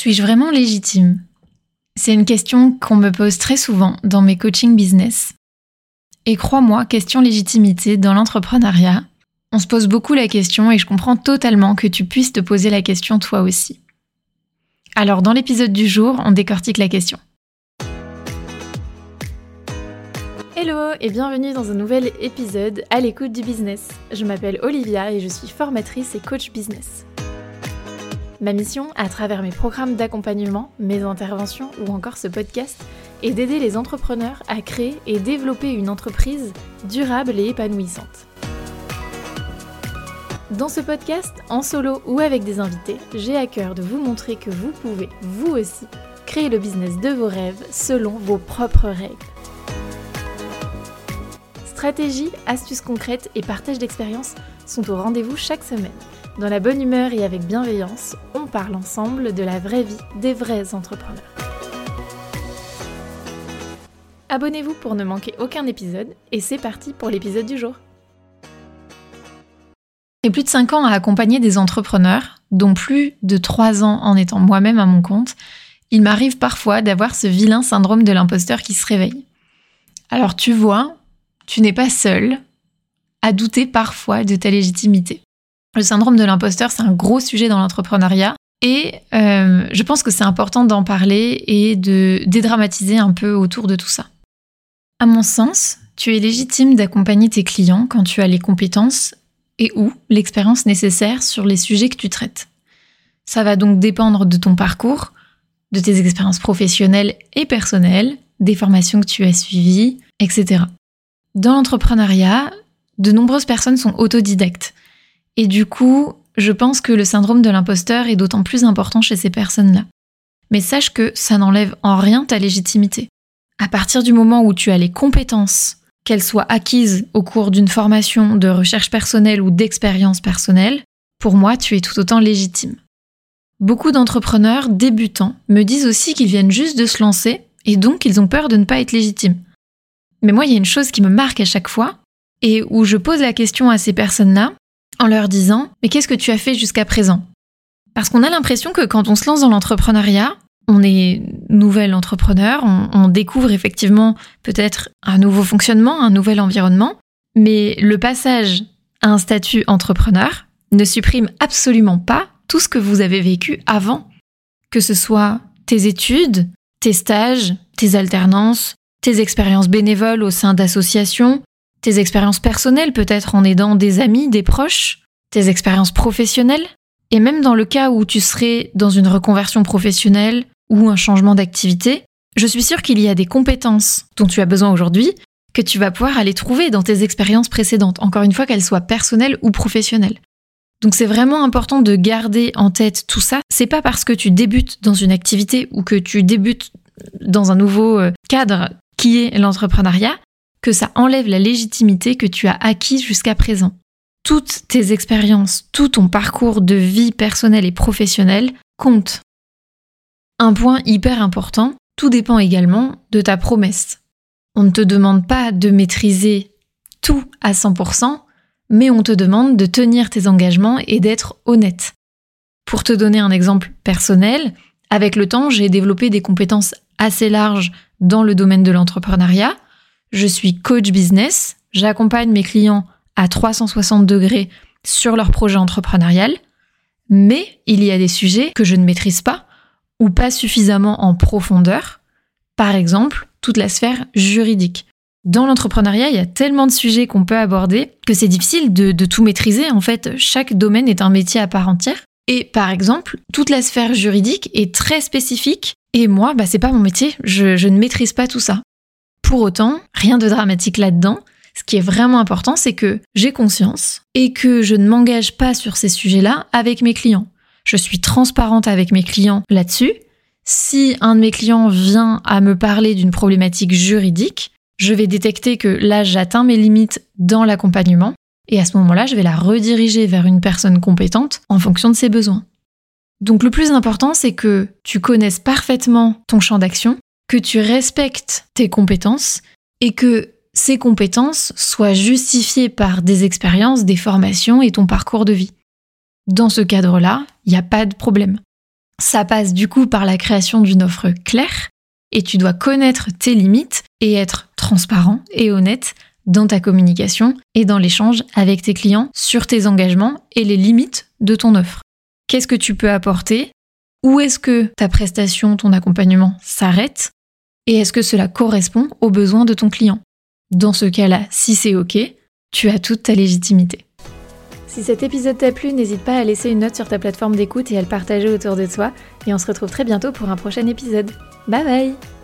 Suis-je vraiment légitime? C'est une question qu'on me pose très souvent dans mes coaching business. Et crois-moi, question légitimité dans l'entrepreneuriat, on se pose beaucoup la question et je comprends totalement que tu puisses te poser la question toi aussi. Alors dans l'épisode du jour, on décortique la question. Hello et bienvenue dans un nouvel épisode à l'écoute du business. Je m'appelle Olivia et je suis formatrice et coach business. Ma mission, à travers mes programmes d'accompagnement, mes interventions ou encore ce podcast, est d'aider les entrepreneurs à créer et développer une entreprise durable et épanouissante. Dans ce podcast, en solo ou avec des invités, j'ai à cœur de vous montrer que vous pouvez, vous aussi, créer le business de vos rêves selon vos propres règles. Stratégies, astuces concrètes et partage d'expériences sont au rendez-vous chaque semaine. Dans la bonne humeur et avec bienveillance, on parle ensemble de la vraie vie des vrais entrepreneurs. Abonnez-vous pour ne manquer aucun épisode et c'est parti pour l'épisode du jour. J'ai plus de 5 ans à accompagner des entrepreneurs, dont plus de 3 ans en étant moi-même à mon compte, il m'arrive parfois d'avoir ce vilain syndrome de l'imposteur qui se réveille. Alors tu vois, tu n'es pas seul à douter parfois de ta légitimité. Le syndrome de l'imposteur, c'est un gros sujet dans l'entrepreneuriat. Et euh, je pense que c'est important d'en parler et de dédramatiser un peu autour de tout ça. À mon sens, tu es légitime d'accompagner tes clients quand tu as les compétences et ou l'expérience nécessaire sur les sujets que tu traites. Ça va donc dépendre de ton parcours, de tes expériences professionnelles et personnelles, des formations que tu as suivies, etc. Dans l'entrepreneuriat, de nombreuses personnes sont autodidactes. Et du coup, je pense que le syndrome de l'imposteur est d'autant plus important chez ces personnes-là. Mais sache que ça n'enlève en rien ta légitimité. À partir du moment où tu as les compétences, qu'elles soient acquises au cours d'une formation de recherche personnelle ou d'expérience personnelle, pour moi, tu es tout autant légitime. Beaucoup d'entrepreneurs débutants me disent aussi qu'ils viennent juste de se lancer et donc ils ont peur de ne pas être légitimes. Mais moi, il y a une chose qui me marque à chaque fois et où je pose la question à ces personnes-là, en leur disant Mais qu'est-ce que tu as fait jusqu'à présent? Parce qu'on a l'impression que quand on se lance dans l'entrepreneuriat, on est nouvel entrepreneur, on, découvre effectivement peut-être un nouveau fonctionnement, un nouvel environnement, mais le passage à un statut entrepreneur ne supprime absolument pas tout ce que vous avez vécu avant, que ce soit tes études, tes stages, tes alternances, tes expériences bénévoles au sein d'associations, tes expériences personnelles peut-être en aidant des amis, des proches, tes expériences professionnelles, et même dans le cas où tu serais dans une reconversion professionnelle ou un changement d'activité, je suis sûre qu'il y a des compétences dont tu as besoin aujourd'hui que tu vas pouvoir aller trouver dans tes expériences précédentes, encore une fois qu'elles soient personnelles ou professionnelles. Donc c'est vraiment important de garder en tête tout ça. C'est pas parce que tu débutes dans une activité ou que tu débutes dans un nouveau euh, cadre qui est l'entrepreneuriat que ça enlève la légitimité que tu as acquise jusqu'à présent. Toutes tes expériences, tout ton parcours de vie personnelle et professionnelle comptent. Un point hyper important, tout dépend également de ta promesse. On ne te demande pas de maîtriser tout à 100%, mais on te demande de tenir tes engagements et d'être honnête. Pour te donner un exemple personnel, avec le temps, j'ai développé des compétences assez larges dans le domaine de l'entrepreneuriat, je suis coach business, j'accompagne mes clients à 360 degrés sur leur projet entrepreneurial, mais il y a des sujets que je ne maîtrise pas ou pas suffisamment en profondeur, par exemple toute la sphère juridique. Dans l'entrepreneuriat, il y a tellement de sujets qu'on peut aborder que c'est difficile de, tout maîtriser. En fait, chaque domaine est un métier à part entière. Et par exemple, toute la sphère juridique est très spécifique. Et moi, bah, c'est pas mon métier. je ne maîtrise pas tout ça. Pour autant, rien de dramatique là-dedans. Ce qui est vraiment important, c'est que j'ai conscience et que je ne m'engage pas sur ces sujets-là avec mes clients. Je suis transparente avec mes clients là-dessus. Si un de mes clients vient à me parler d'une problématique juridique, je vais détecter que là, j'atteins mes limites dans l'accompagnement et à ce moment-là, je vais la rediriger vers une personne compétente en fonction de ses besoins. Donc le plus important, c'est que tu connaisses parfaitement ton champ d'action que tu respectes tes compétences et que ces compétences soient justifiées par des expériences, des formations et ton parcours de vie. Dans ce cadre-là, il n'y a pas de problème. Ça passe du coup par la création d'une offre claire et tu dois connaître tes limites et être transparent et honnête dans ta communication et dans l'échange avec tes clients sur tes engagements et les limites de ton offre. Qu'est-ce que tu peux apporter? Où est-ce que ta prestation, ton accompagnement s'arrête? Et est-ce que cela correspond aux besoins de ton client? Dans ce cas-là, si c'est OK, tu as toute ta légitimité. Si cet épisode t'a plu, n'hésite pas à laisser une note sur ta plateforme d'écoute et à le partager autour de toi. Et on se retrouve très bientôt pour un prochain épisode. Bye bye